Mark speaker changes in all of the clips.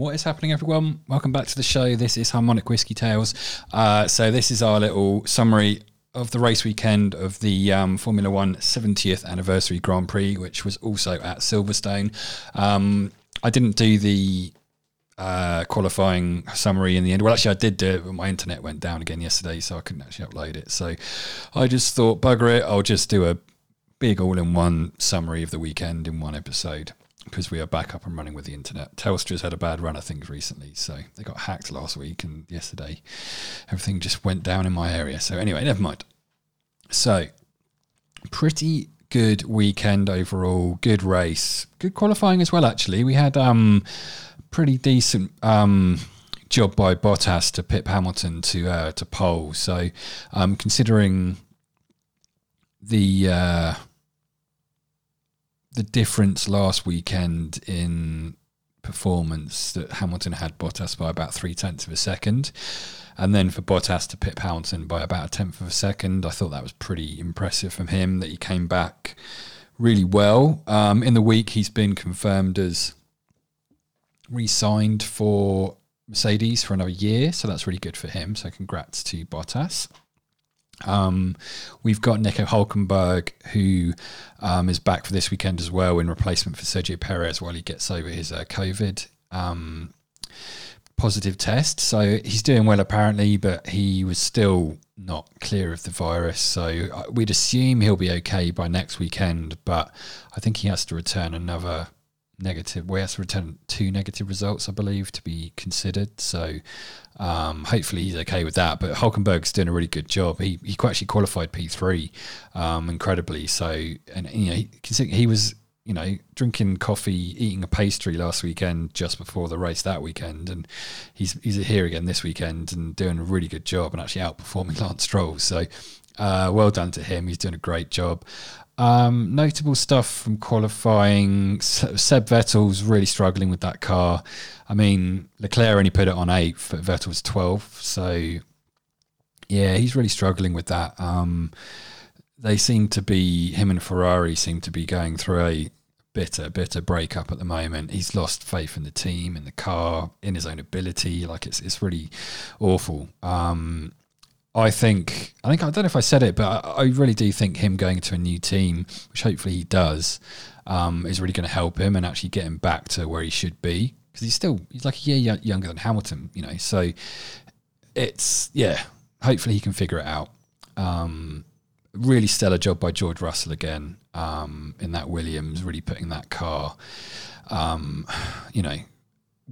Speaker 1: What is happening, everyone? Welcome back to the show. This is Harmonic Whiskey Tales. Uh, so, this is our little summary of the race weekend of the um, Formula One 70th anniversary Grand Prix, which was also at Silverstone. Um, I didn't do the uh, qualifying summary in the end. Well, actually, I did do it, but my internet went down again yesterday, so I couldn't actually upload it. So, I just thought, bugger it, I'll just do a big all in one summary of the weekend in one episode because we are back up and running with the internet. Telstra's had a bad run of things recently, so they got hacked last week and yesterday. Everything just went down in my area. So anyway, never mind. So pretty good weekend overall. Good race. Good qualifying as well. Actually, we had um pretty decent um job by Bottas to Pip Hamilton to uh, to pole. So um considering the uh, the difference last weekend in performance that Hamilton had Bottas by about three tenths of a second. And then for Bottas to pit Hamilton by about a tenth of a second, I thought that was pretty impressive from him that he came back really well. Um, in the week, he's been confirmed as re signed for Mercedes for another year. So that's really good for him. So congrats to Bottas. Um, we've got Nico Hulkenberg, who um, is back for this weekend as well in replacement for Sergio Perez while he gets over his uh, COVID um, positive test. So he's doing well apparently, but he was still not clear of the virus. So uh, we'd assume he'll be okay by next weekend, but I think he has to return another negative. We have to return two negative results, I believe, to be considered. So um, hopefully he's okay with that. But Hulkenberg's doing a really good job. He he actually qualified P three, um, incredibly. So and you know he, he was you know drinking coffee, eating a pastry last weekend just before the race that weekend, and he's he's here again this weekend and doing a really good job and actually outperforming Lance Stroll. So. Uh, well done to him. He's doing a great job. Um, notable stuff from qualifying. Seb Vettel's really struggling with that car. I mean, Leclerc only put it on eighth, but Vettel's 12th. So, yeah, he's really struggling with that. Um, they seem to be, him and Ferrari seem to be going through a bitter, bitter breakup at the moment. He's lost faith in the team, in the car, in his own ability. Like, it's, it's really awful. Um, I think I think I don't know if I said it, but I, I really do think him going to a new team, which hopefully he does, um, is really going to help him and actually get him back to where he should be because he's still he's like a year younger than Hamilton, you know. So it's yeah, hopefully he can figure it out. Um, really stellar job by George Russell again um, in that Williams, really putting that car, um, you know,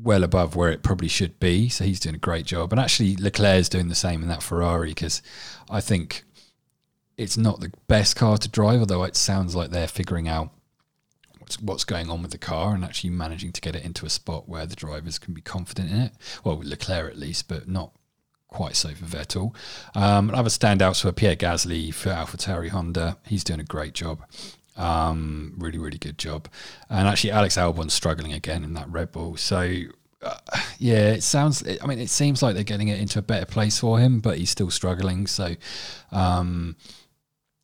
Speaker 1: well above where it probably should be. So he's doing a great job. And actually, Leclerc's doing the same in that Ferrari because I think it's not the best car to drive, although it sounds like they're figuring out what's, what's going on with the car and actually managing to get it into a spot where the drivers can be confident in it. Well, Leclerc at least, but not quite so for Vettel. Um, other standouts were Pierre Gasly for AlphaTauri Honda. He's doing a great job. Um, really, really good job. And actually, Alex Albon's struggling again in that Red Bull. So, uh, yeah, it sounds. I mean, it seems like they're getting it into a better place for him, but he's still struggling. So, um,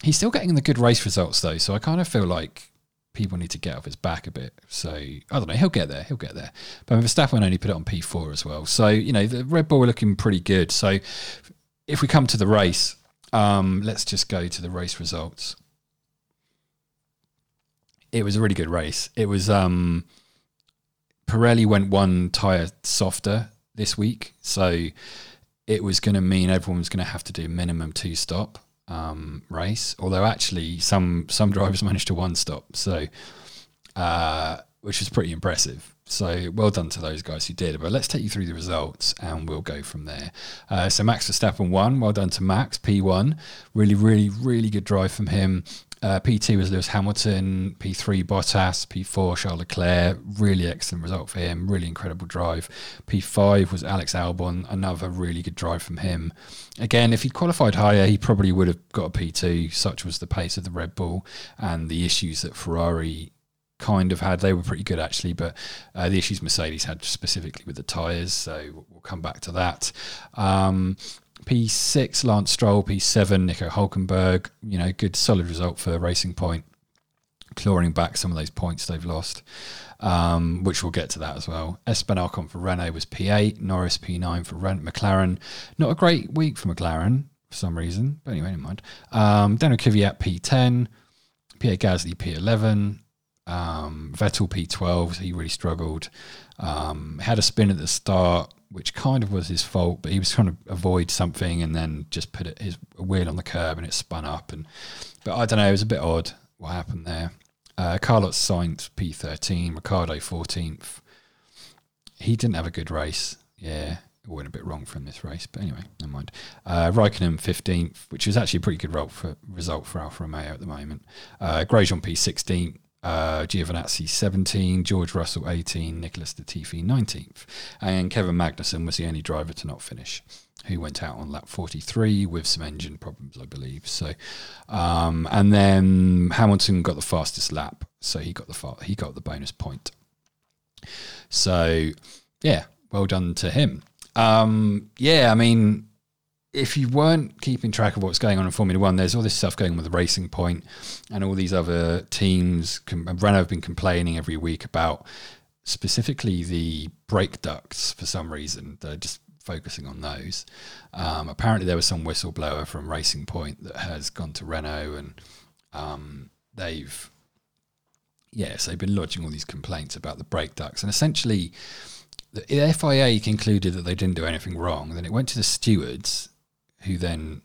Speaker 1: he's still getting the good race results though. So I kind of feel like people need to get off his back a bit. So I don't know. He'll get there. He'll get there. But Verstappen only put it on P4 as well. So you know the Red Bull are looking pretty good. So if we come to the race, um, let's just go to the race results it was a really good race. It was um, Pirelli went one tire softer this week, so it was going to mean everyone was going to have to do minimum two stop um, race. Although actually, some some drivers managed to one stop, so uh, which was pretty impressive. So well done to those guys who did. But let's take you through the results and we'll go from there. Uh, so Max Verstappen won. Well done to Max P1. Really, really, really good drive from him. Uh, P2 was Lewis Hamilton, P3 Bottas, P4 Charles Leclerc. Really excellent result for him. Really incredible drive. P5 was Alex Albon. Another really good drive from him. Again, if he'd qualified higher, he probably would have got a P2. Such was the pace of the Red Bull and the issues that Ferrari kind of had. They were pretty good actually, but uh, the issues Mercedes had specifically with the tyres. So we'll come back to that. Um, P6, Lance Stroll. P7, Nico Hulkenberg. You know, good solid result for Racing Point. clawing back some of those points they've lost, um, which we'll get to that as well. Esteban Ocon for Renault was P8, Norris P9 for Rent McLaren. Not a great week for McLaren for some reason, but anyway, never mind. Um, Daniel Kvyat P10, Pierre Gasly P11, um, Vettel P12, so he really struggled. Um, had a spin at the start, which kind of was his fault, but he was trying to avoid something and then just put it, his wheel on the curb and it spun up. And but I don't know, it was a bit odd what happened there. Uh, Carlos Sainz P13, Ricciardo 14th. He didn't have a good race. Yeah, it went a bit wrong from this race, but anyway, never mind. Uh, Raikkonen 15th, which is actually a pretty good result for, result for Alfa Romeo at the moment. Uh, Grosjean P16th, uh, Giovinazzi 17, George Russell 18, Nicholas Latifi 19th, and Kevin Magnussen was the only driver to not finish, who went out on lap 43 with some engine problems, I believe. So, um, and then Hamilton got the fastest lap, so he got the he got the bonus point. So, yeah, well done to him. Um, yeah, I mean, if you weren't keeping track of what's going on in Formula One, there's all this stuff going on with Racing Point and all these other teams. Renault have been complaining every week about specifically the brake ducts for some reason. They're just focusing on those. Um, apparently, there was some whistleblower from Racing Point that has gone to Renault and um, they've, yes, they've been lodging all these complaints about the brake ducts. And essentially, the FIA concluded that they didn't do anything wrong. Then it went to the stewards who then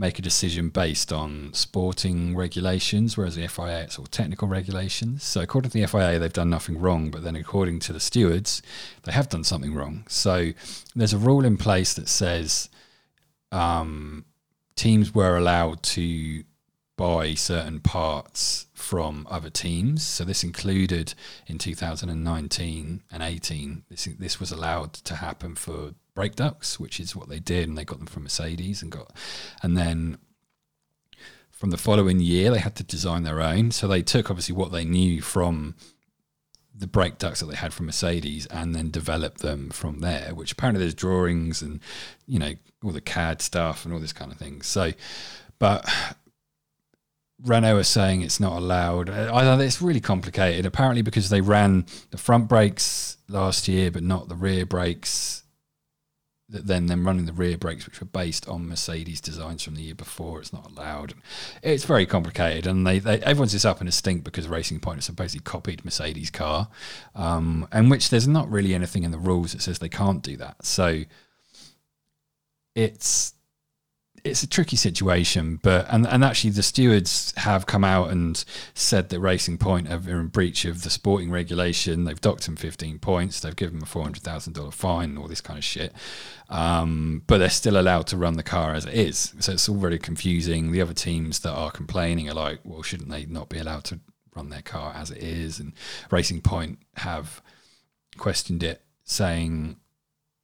Speaker 1: make a decision based on sporting regulations, whereas the FIA it's all technical regulations. So according to the FIA, they've done nothing wrong, but then according to the stewards, they have done something wrong. So there's a rule in place that says um, teams were allowed to buy certain parts from other teams. So this included in 2019 and 18. This this was allowed to happen for brake ducts, which is what they did, and they got them from Mercedes and got, and then from the following year they had to design their own. So they took obviously what they knew from the brake ducts that they had from Mercedes and then developed them from there. Which apparently there's drawings and you know all the CAD stuff and all this kind of thing. So, but Renault are saying it's not allowed. I, it's really complicated. Apparently, because they ran the front brakes last year, but not the rear brakes then them running the rear brakes, which were based on Mercedes designs from the year before. It's not allowed. It's very complicated, and they, they everyone's just up in a stink because Racing Point has basically copied Mercedes' car, um, and which there's not really anything in the rules that says they can't do that. So it's it's a tricky situation, but and, and actually the stewards have come out and said that Racing Point are in breach of the sporting regulation. They've docked him 15 points. They've given him a $400,000 fine and all this kind of shit. Um, but they're still allowed to run the car as it is. So it's all very confusing. The other teams that are complaining are like, well, shouldn't they not be allowed to run their car as it is? And Racing Point have questioned it, saying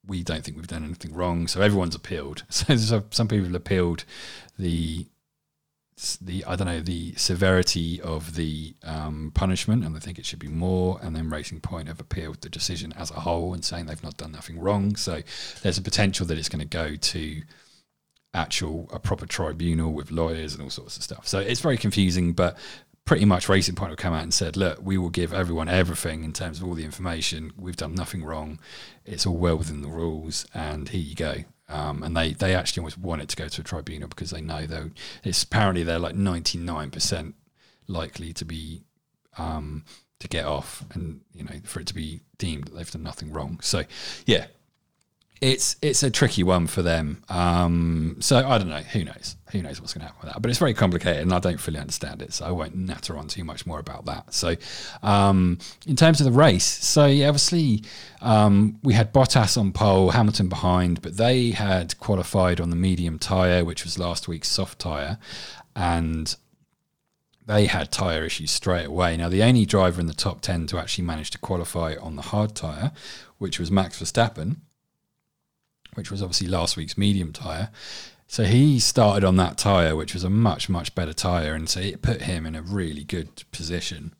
Speaker 1: we don't think we've done anything wrong. So everyone's appealed. So some people have appealed the the I don't know the severity of the um, punishment, and they think it should be more. And then Racing Point have appealed the decision as a whole and saying they've not done nothing wrong. So there's a potential that it's going to go to actual a proper tribunal with lawyers and all sorts of stuff. So it's very confusing, but pretty much Racing Point have come out and said, look, we will give everyone everything in terms of all the information. We've done nothing wrong. It's all well within the rules, and here you go. Um, and they, they actually almost want it to go to a tribunal because they know though it's apparently they're like 99% likely to be um, to get off and you know for it to be deemed that they've done nothing wrong so yeah it's it's a tricky one for them. Um, so I don't know. Who knows? Who knows what's going to happen with that? But it's very complicated, and I don't fully understand it. So I won't natter on too much more about that. So um, in terms of the race, so obviously um, we had Bottas on pole, Hamilton behind, but they had qualified on the medium tire, which was last week's soft tire, and they had tyre issues straight away. Now, the only driver in the top 10 to actually manage to qualify on the hard tyre, which was Max Verstappen, which was obviously last week's medium tyre. So he started on that tyre, which was a much, much better tyre. And so it put him in a really good position.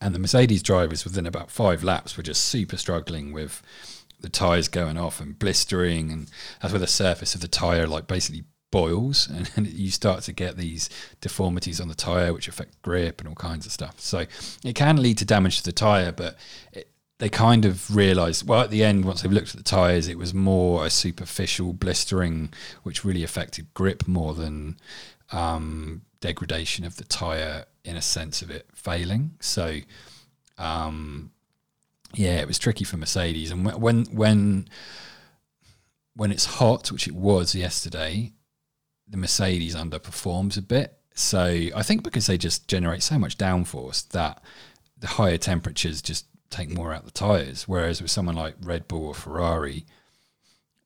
Speaker 1: And the Mercedes drivers, within about five laps, were just super struggling with the tyres going off and blistering. And that's where the surface of the tyre, like basically boils. and, and you start to get these deformities on the tire which affect grip and all kinds of stuff so it can lead to damage to the tire but it, they kind of realized well at the end once they've looked at the tires it was more a superficial blistering which really affected grip more than um, degradation of the tire in a sense of it failing. So um, yeah it was tricky for mercedes. And when when when it's hot which it was yesterday the mercedes underperforms a bit. So i think because they just generate so much downforce that the higher temperatures just take more out the tires. Whereas with someone like Red Bull or Ferrari,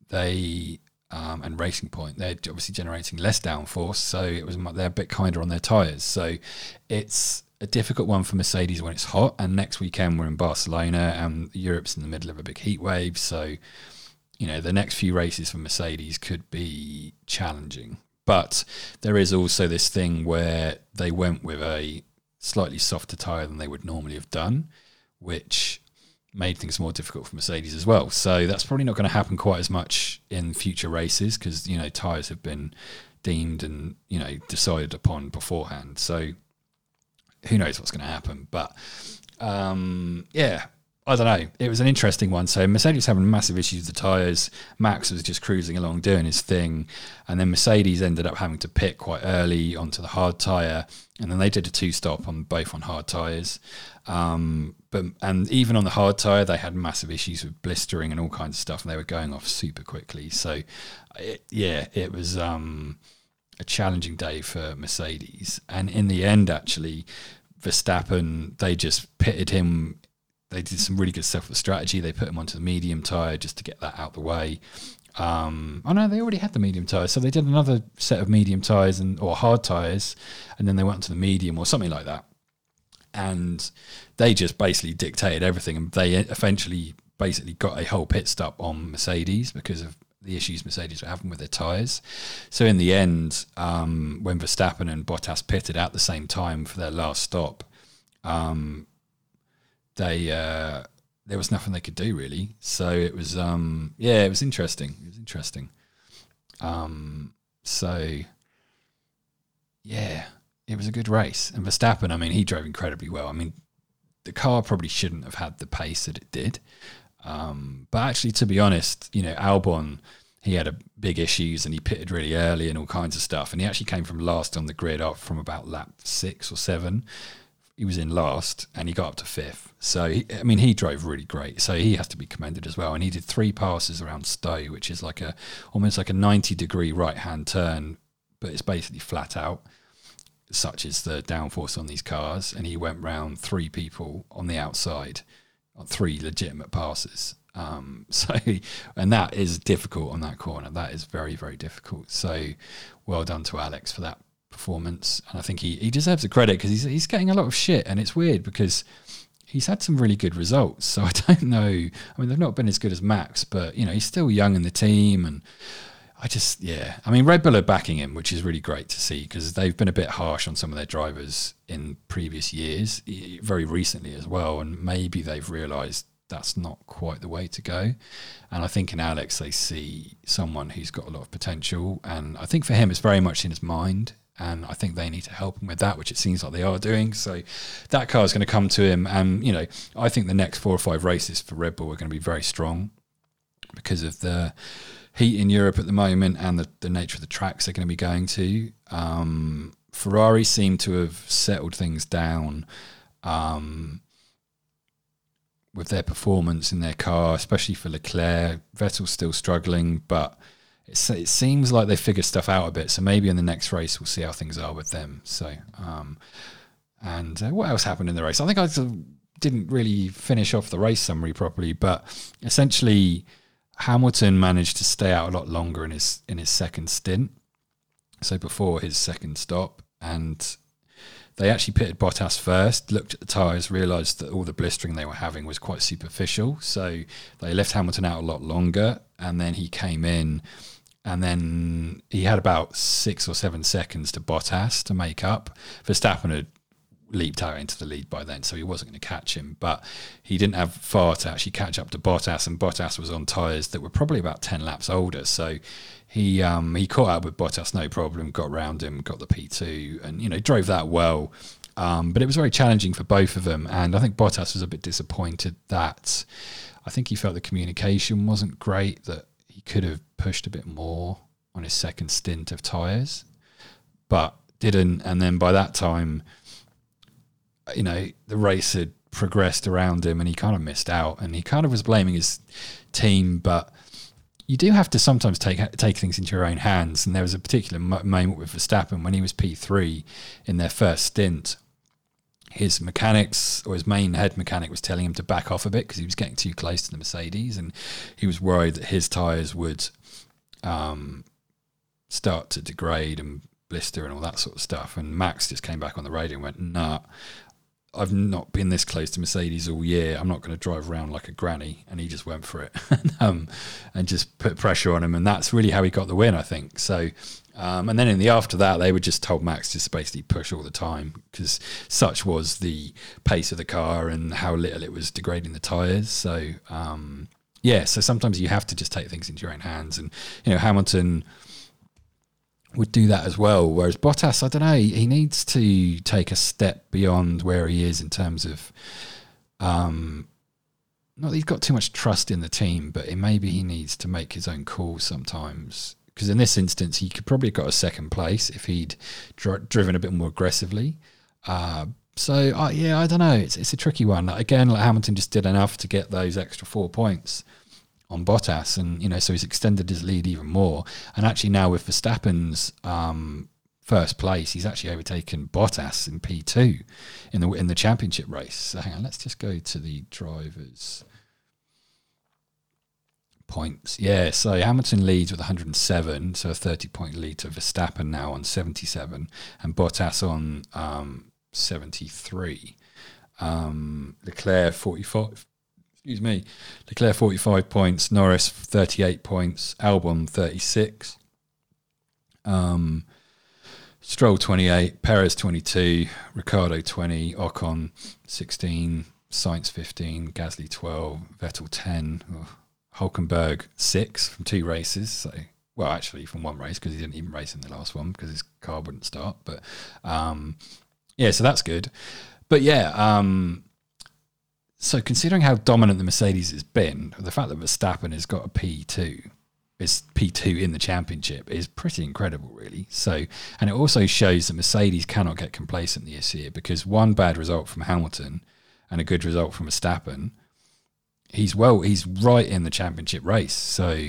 Speaker 1: they um, and Racing Point, they're obviously generating less downforce, so it was they're a bit kinder on their tires. So it's a difficult one for Mercedes when it's hot. And next weekend we're in Barcelona, and Europe's in the middle of a big heat wave. So you know the next few races for Mercedes could be challenging. But there is also this thing where they went with a slightly softer tyre than they would normally have done which made things more difficult for Mercedes as well. So that's probably not going to happen quite as much in future races because you know tires have been deemed and you know decided upon beforehand. So who knows what's going to happen? But um, yeah, I don't know. It was an interesting one. So Mercedes having massive issues with the tires. Max was just cruising along doing his thing, and then Mercedes ended up having to pit quite early onto the hard tire, and then they did a two stop on both on hard tires. Um, but and even on the hard tire, they had massive issues with blistering and all kinds of stuff, and they were going off super quickly. So, it, yeah, it was um, a challenging day for Mercedes. And in the end, actually, Verstappen they just pitted him. They did some really good stuff with strategy. They put him onto the medium tire just to get that out of the way. Um, oh no, they already had the medium tires, so they did another set of medium tires and or hard tires, and then they went to the medium or something like that and they just basically dictated everything, and they eventually basically got a whole pit stop on Mercedes because of the issues Mercedes were having with their tyres. So in the end, um, when Verstappen and Bottas pitted at the same time for their last stop, um, they uh, there was nothing they could do really. So it was um, yeah, it was interesting. It was interesting. Um, so yeah, it was a good race. And Verstappen, I mean, he drove incredibly well. I mean, the car probably shouldn't have had the pace that it did. Um, but actually, to be honest, you know, Albon, he had a big issues and he pitted really early and all kinds of stuff. And he actually came from last on the grid up from about lap six or seven. He was in last and he got up to fifth. So, he, I mean, he drove really great. So he has to be commended as well. And he did three passes around Stowe, which is like a almost like a 90 degree right hand turn, but it's basically flat out such is the downforce on these cars, and he went round three people on the outside on three legitimate passes. Um, so, and that is difficult on that corner. That is very, very difficult. So, well done to Alex for that performance. And I think he, he deserves the credit because he's, he's getting a lot of shit. And it's weird because he's had some really good results. So I don't know. I mean, they've not been as good as Max, but, you know, he's still young in the team and I just, yeah. I mean, Red Bull are backing him, which is really great to see because they've been a bit harsh on some of their drivers in previous years, very recently as well. And maybe they've realised that's not quite the way to go. And I think in Alex, they see someone who's got a lot of potential. And I think for him, it's very much in his mind. And I think they need to help him with that, which it seems like they are doing. So that car is going to come to him. And, you know, I think the next four or five races for Red Bull are going to be very strong because of the heat in Europe at the moment and the, the nature of the tracks they're going to be going to. Um, Ferrari seem to have settled things down um, with their performance in their car, especially for Leclerc. Vettel's still struggling, but it seems like they figured stuff out a bit. So maybe in the next race we'll see how things are with them. So, um, and uh, what else happened in the race? I think I didn't really finish off the race summary properly, but essentially Hamilton managed to stay out a lot longer in his in his second stint. So before his second stop, and they actually pitted Bottas first, looked at the tyres, realised that all the blistering they were having was quite superficial. So they left Hamilton out a lot longer, and then he came in, and then he had about six or seven seconds to Bottas to make up. Verstappen had leaped out into the lead by then, so he wasn't going to catch him. But he didn't have far to actually catch up to Bottas, and Bottas was on tyres that were probably about ten laps older. So he um, he caught up with Bottas no problem, got round him, got the P two, and you know drove that well. Um, but it was very challenging for both of them, and I think Bottas was a bit disappointed that I think he felt the communication wasn't great. That he could have pushed a bit more on his second stint of tyres, but didn't. And then by that time you know, the race had progressed around him and he kind of missed out and he kind of was blaming his team, but you do have to sometimes take take things into your own hands. And there was a particular moment with Verstappen when he was P3 in their first stint. His mechanics or his main head mechanic was telling him to back off a bit because he was getting too close to the Mercedes, and he was worried that his tires would um, start to degrade and blister and all that sort of stuff. And Max just came back on the radio and went, "Nah, I've not been this close to Mercedes all year. I'm not going to drive around like a granny. And he just went for it um, and just put pressure on him. And that's really how he got the win, I think. So, um, and then in the after that, they were just told Max to basically push all the time because such was the pace of the car and how little it was degrading the tyres. So, um, yeah, so sometimes you have to just take things into your own hands. And, you know, Hamilton would do that as well. Whereas Bottas, I don't know, he needs to take a step beyond where he is in terms of, um, not he's got too much trust in the team, but it maybe he needs to make his own call sometimes. Because in this instance, he could probably have got a second place if he'd dr- driven a bit more aggressively. Uh, so uh, yeah, I don't know. It's it's a tricky one. Again, like Hamilton just did enough to get those extra four points on Bottas, and you know, so he's extended his lead even more. And actually, now with Verstappen's um, first place, he's actually overtaken Bottas in P two in the in the championship race. So hang on, let's just go to the drivers. Points, yeah. So Hamilton leads with 107, so a 30 point lead to Verstappen now on 77, and Bottas on um, 73. Um, Leclerc 45, excuse me, Leclerc 45 points, Norris 38 points, Albon 36, um, Stroll 28, Perez 22, Ricciardo 20, Ocon 16, Sainz 15, Gasly 12, Vettel 10, oh, Hulkenberg 6 from two races. So, well, actually from one race because he didn't even race in the last one because his car wouldn't start. But um, yeah, so that's good. But yeah, um, so considering how dominant the Mercedes has been, the fact that Verstappen has got a P2 is P2 in the championship is pretty incredible, really. So, and it also shows that Mercedes cannot get complacent this year because one bad result from Hamilton and a good result from Verstappen, he's well, he's right in the championship race. So,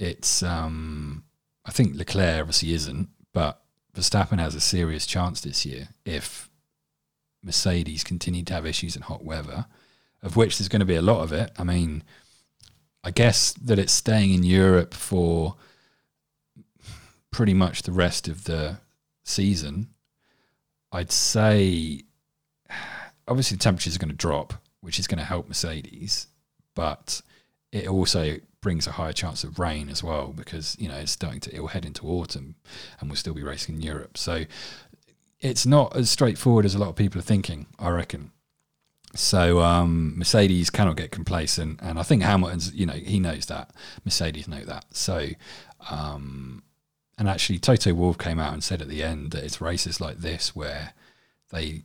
Speaker 1: it's um, I think Leclerc obviously isn't, but Verstappen has a serious chance this year if Mercedes continue to have issues in hot weather of which there's going to be a lot of it. I mean, I guess that it's staying in Europe for pretty much the rest of the season. I'd say, obviously, the temperatures are going to drop, which is going to help Mercedes, but it also brings a higher chance of rain as well because you know it's starting to it'll head into autumn and we'll still be racing in Europe. So it's not as straightforward as a lot of people are thinking. I reckon. So um, Mercedes cannot get complacent, and I think Hamilton's, you know, he knows that. Mercedes know that. So, um, and actually, Toto Wolff came out and said at the end that it's races like this where they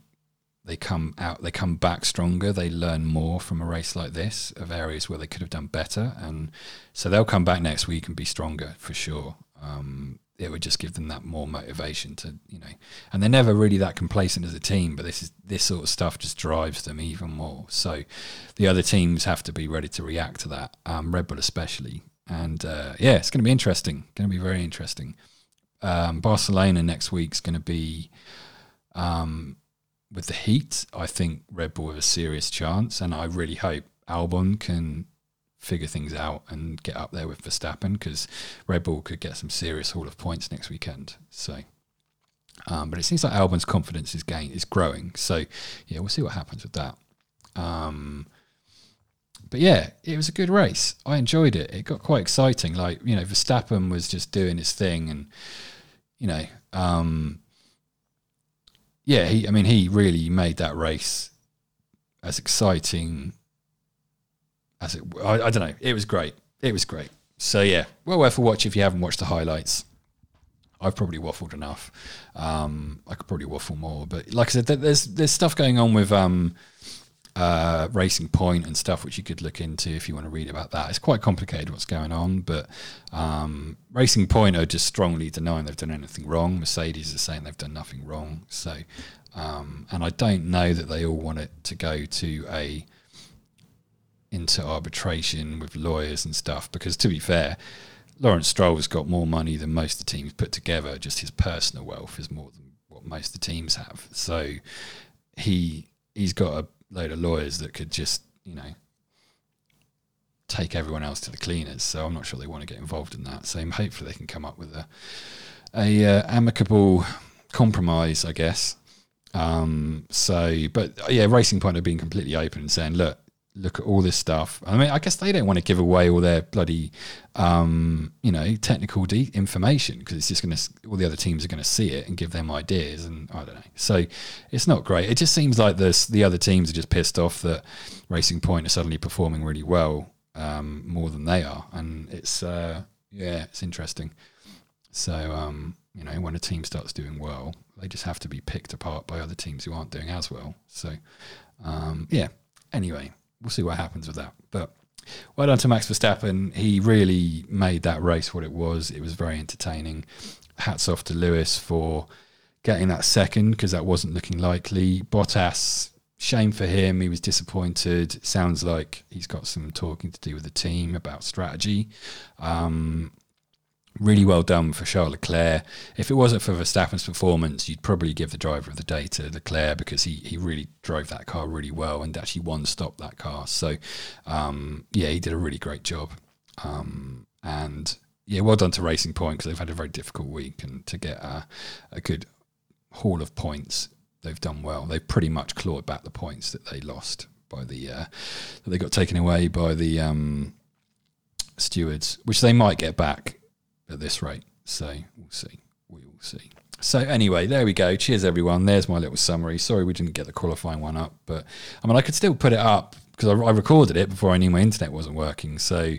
Speaker 1: they come out, they come back stronger, they learn more from a race like this of areas where they could have done better, and so they'll come back next week and be stronger for sure. Um, it would just give them that more motivation to you know and they're never really that complacent as a team but this is this sort of stuff just drives them even more. So the other teams have to be ready to react to that um, red bull especially. And uh, yeah it's going to be interesting going to be very interesting. Um, barcelona next week's going to be um, with the heat i think red bull have a serious chance and i really hope albon can figure things out and get up there with Verstappen because Red Bull could get some serious haul of points next weekend. So, um, but it seems like Albon's confidence is gain is growing. So, yeah, we'll see what happens with that. Um, but yeah, it was a good race. I enjoyed it. It got quite exciting. Like you know, Verstappen was just doing his thing, and you know, um, yeah, he. I mean, he really made that race as exciting as it. I, I don't know. It was great. It was great. So yeah, well worth a watch if you haven't watched the highlights. I've probably waffled enough. Um, I could probably waffle more, but like I said, there's there's stuff going on with um, uh, Racing Point and stuff which you could look into if you want to read about that. It's quite complicated what's going on, but um, Racing Point are just strongly denying they've done anything wrong. Mercedes is saying they've done nothing wrong. So, um, and I don't know that they all want it to go to a into arbitration with lawyers and stuff because to be fair, Lawrence Stroll has got more money than most of the teams put together. Just his personal wealth is more than what most of the teams have. So he he's got a load of lawyers that could just you know take everyone else to the cleaners. So I'm not sure they want to get involved in that. So hopefully they can come up with a a uh, amicable compromise, I guess. Um, so, but yeah, Racing Point have been completely open and saying, look, look at all this stuff. I mean, I guess they don't want to give away all their bloody, um, you know, technical de- information because it's just going to, all the other teams are going to see it and give them ideas. And I don't know. So it's not great. It just seems like this, the other teams are just pissed off that Racing Point are suddenly performing really well um, more than they are. And it's, uh, yeah, it's interesting. So, um, you know, when a team starts doing well, they just have to be picked apart by other teams who aren't doing as well. So, um, yeah. Anyway, we'll see what happens with that. But well done to Max Verstappen. He really made that race what it was. It was very entertaining. Hats off to Lewis for getting that second because that wasn't looking likely. Bottas, shame for him. He was disappointed. Sounds like he's got some talking to do with the team about strategy. Um, really well done for Charles Leclerc. If it wasn't for Verstappen's performance, you'd probably give the driver of the day to Leclerc because he, he really drove that car really well and actually one stopped that car. So, um, yeah, he did a really great job. Um, and yeah, well done to Racing Point because they've had a very difficult week and to get a, a good haul of points, they've done well. They've pretty much clawed back the points that they lost by the uh, that they got taken away by the um, stewards, which they might get back at this rate. So we'll see. We will see. So anyway, there we go. Cheers, everyone. There's my little summary. Sorry we didn't get the qualifying one up, but I mean I could still put it up because I, I recorded it before I knew my internet wasn't working. So,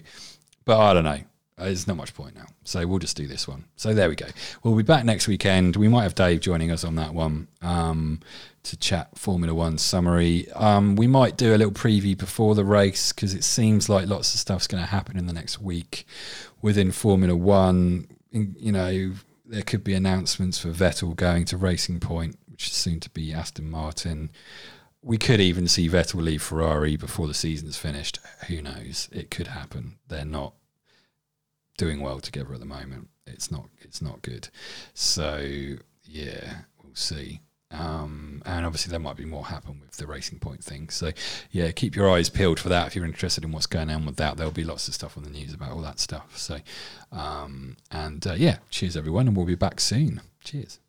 Speaker 1: but I don't know. There's not much point now. So we'll just do this one. So there we go. We'll be back next weekend. We might have Dave joining us on that one um, to chat Formula One summary. Um, we might do a little preview before the race because it seems like lots of stuff's going to happen in the next week within Formula One. You know, there could be announcements for Vettel going to Racing Point, which is soon to be Aston Martin. We could even see Vettel leave Ferrari before the season's finished. Who knows? It could happen. They're not doing well together at the moment. It's not it's not good. So yeah, we'll see. Um, and obviously there might be more happen with the racing point thing. So yeah, keep your eyes peeled for that if you're interested in what's going on with that. There'll be lots of stuff on the news about all that stuff. So um, and uh, yeah, cheers everyone, and we'll be back soon. Cheers.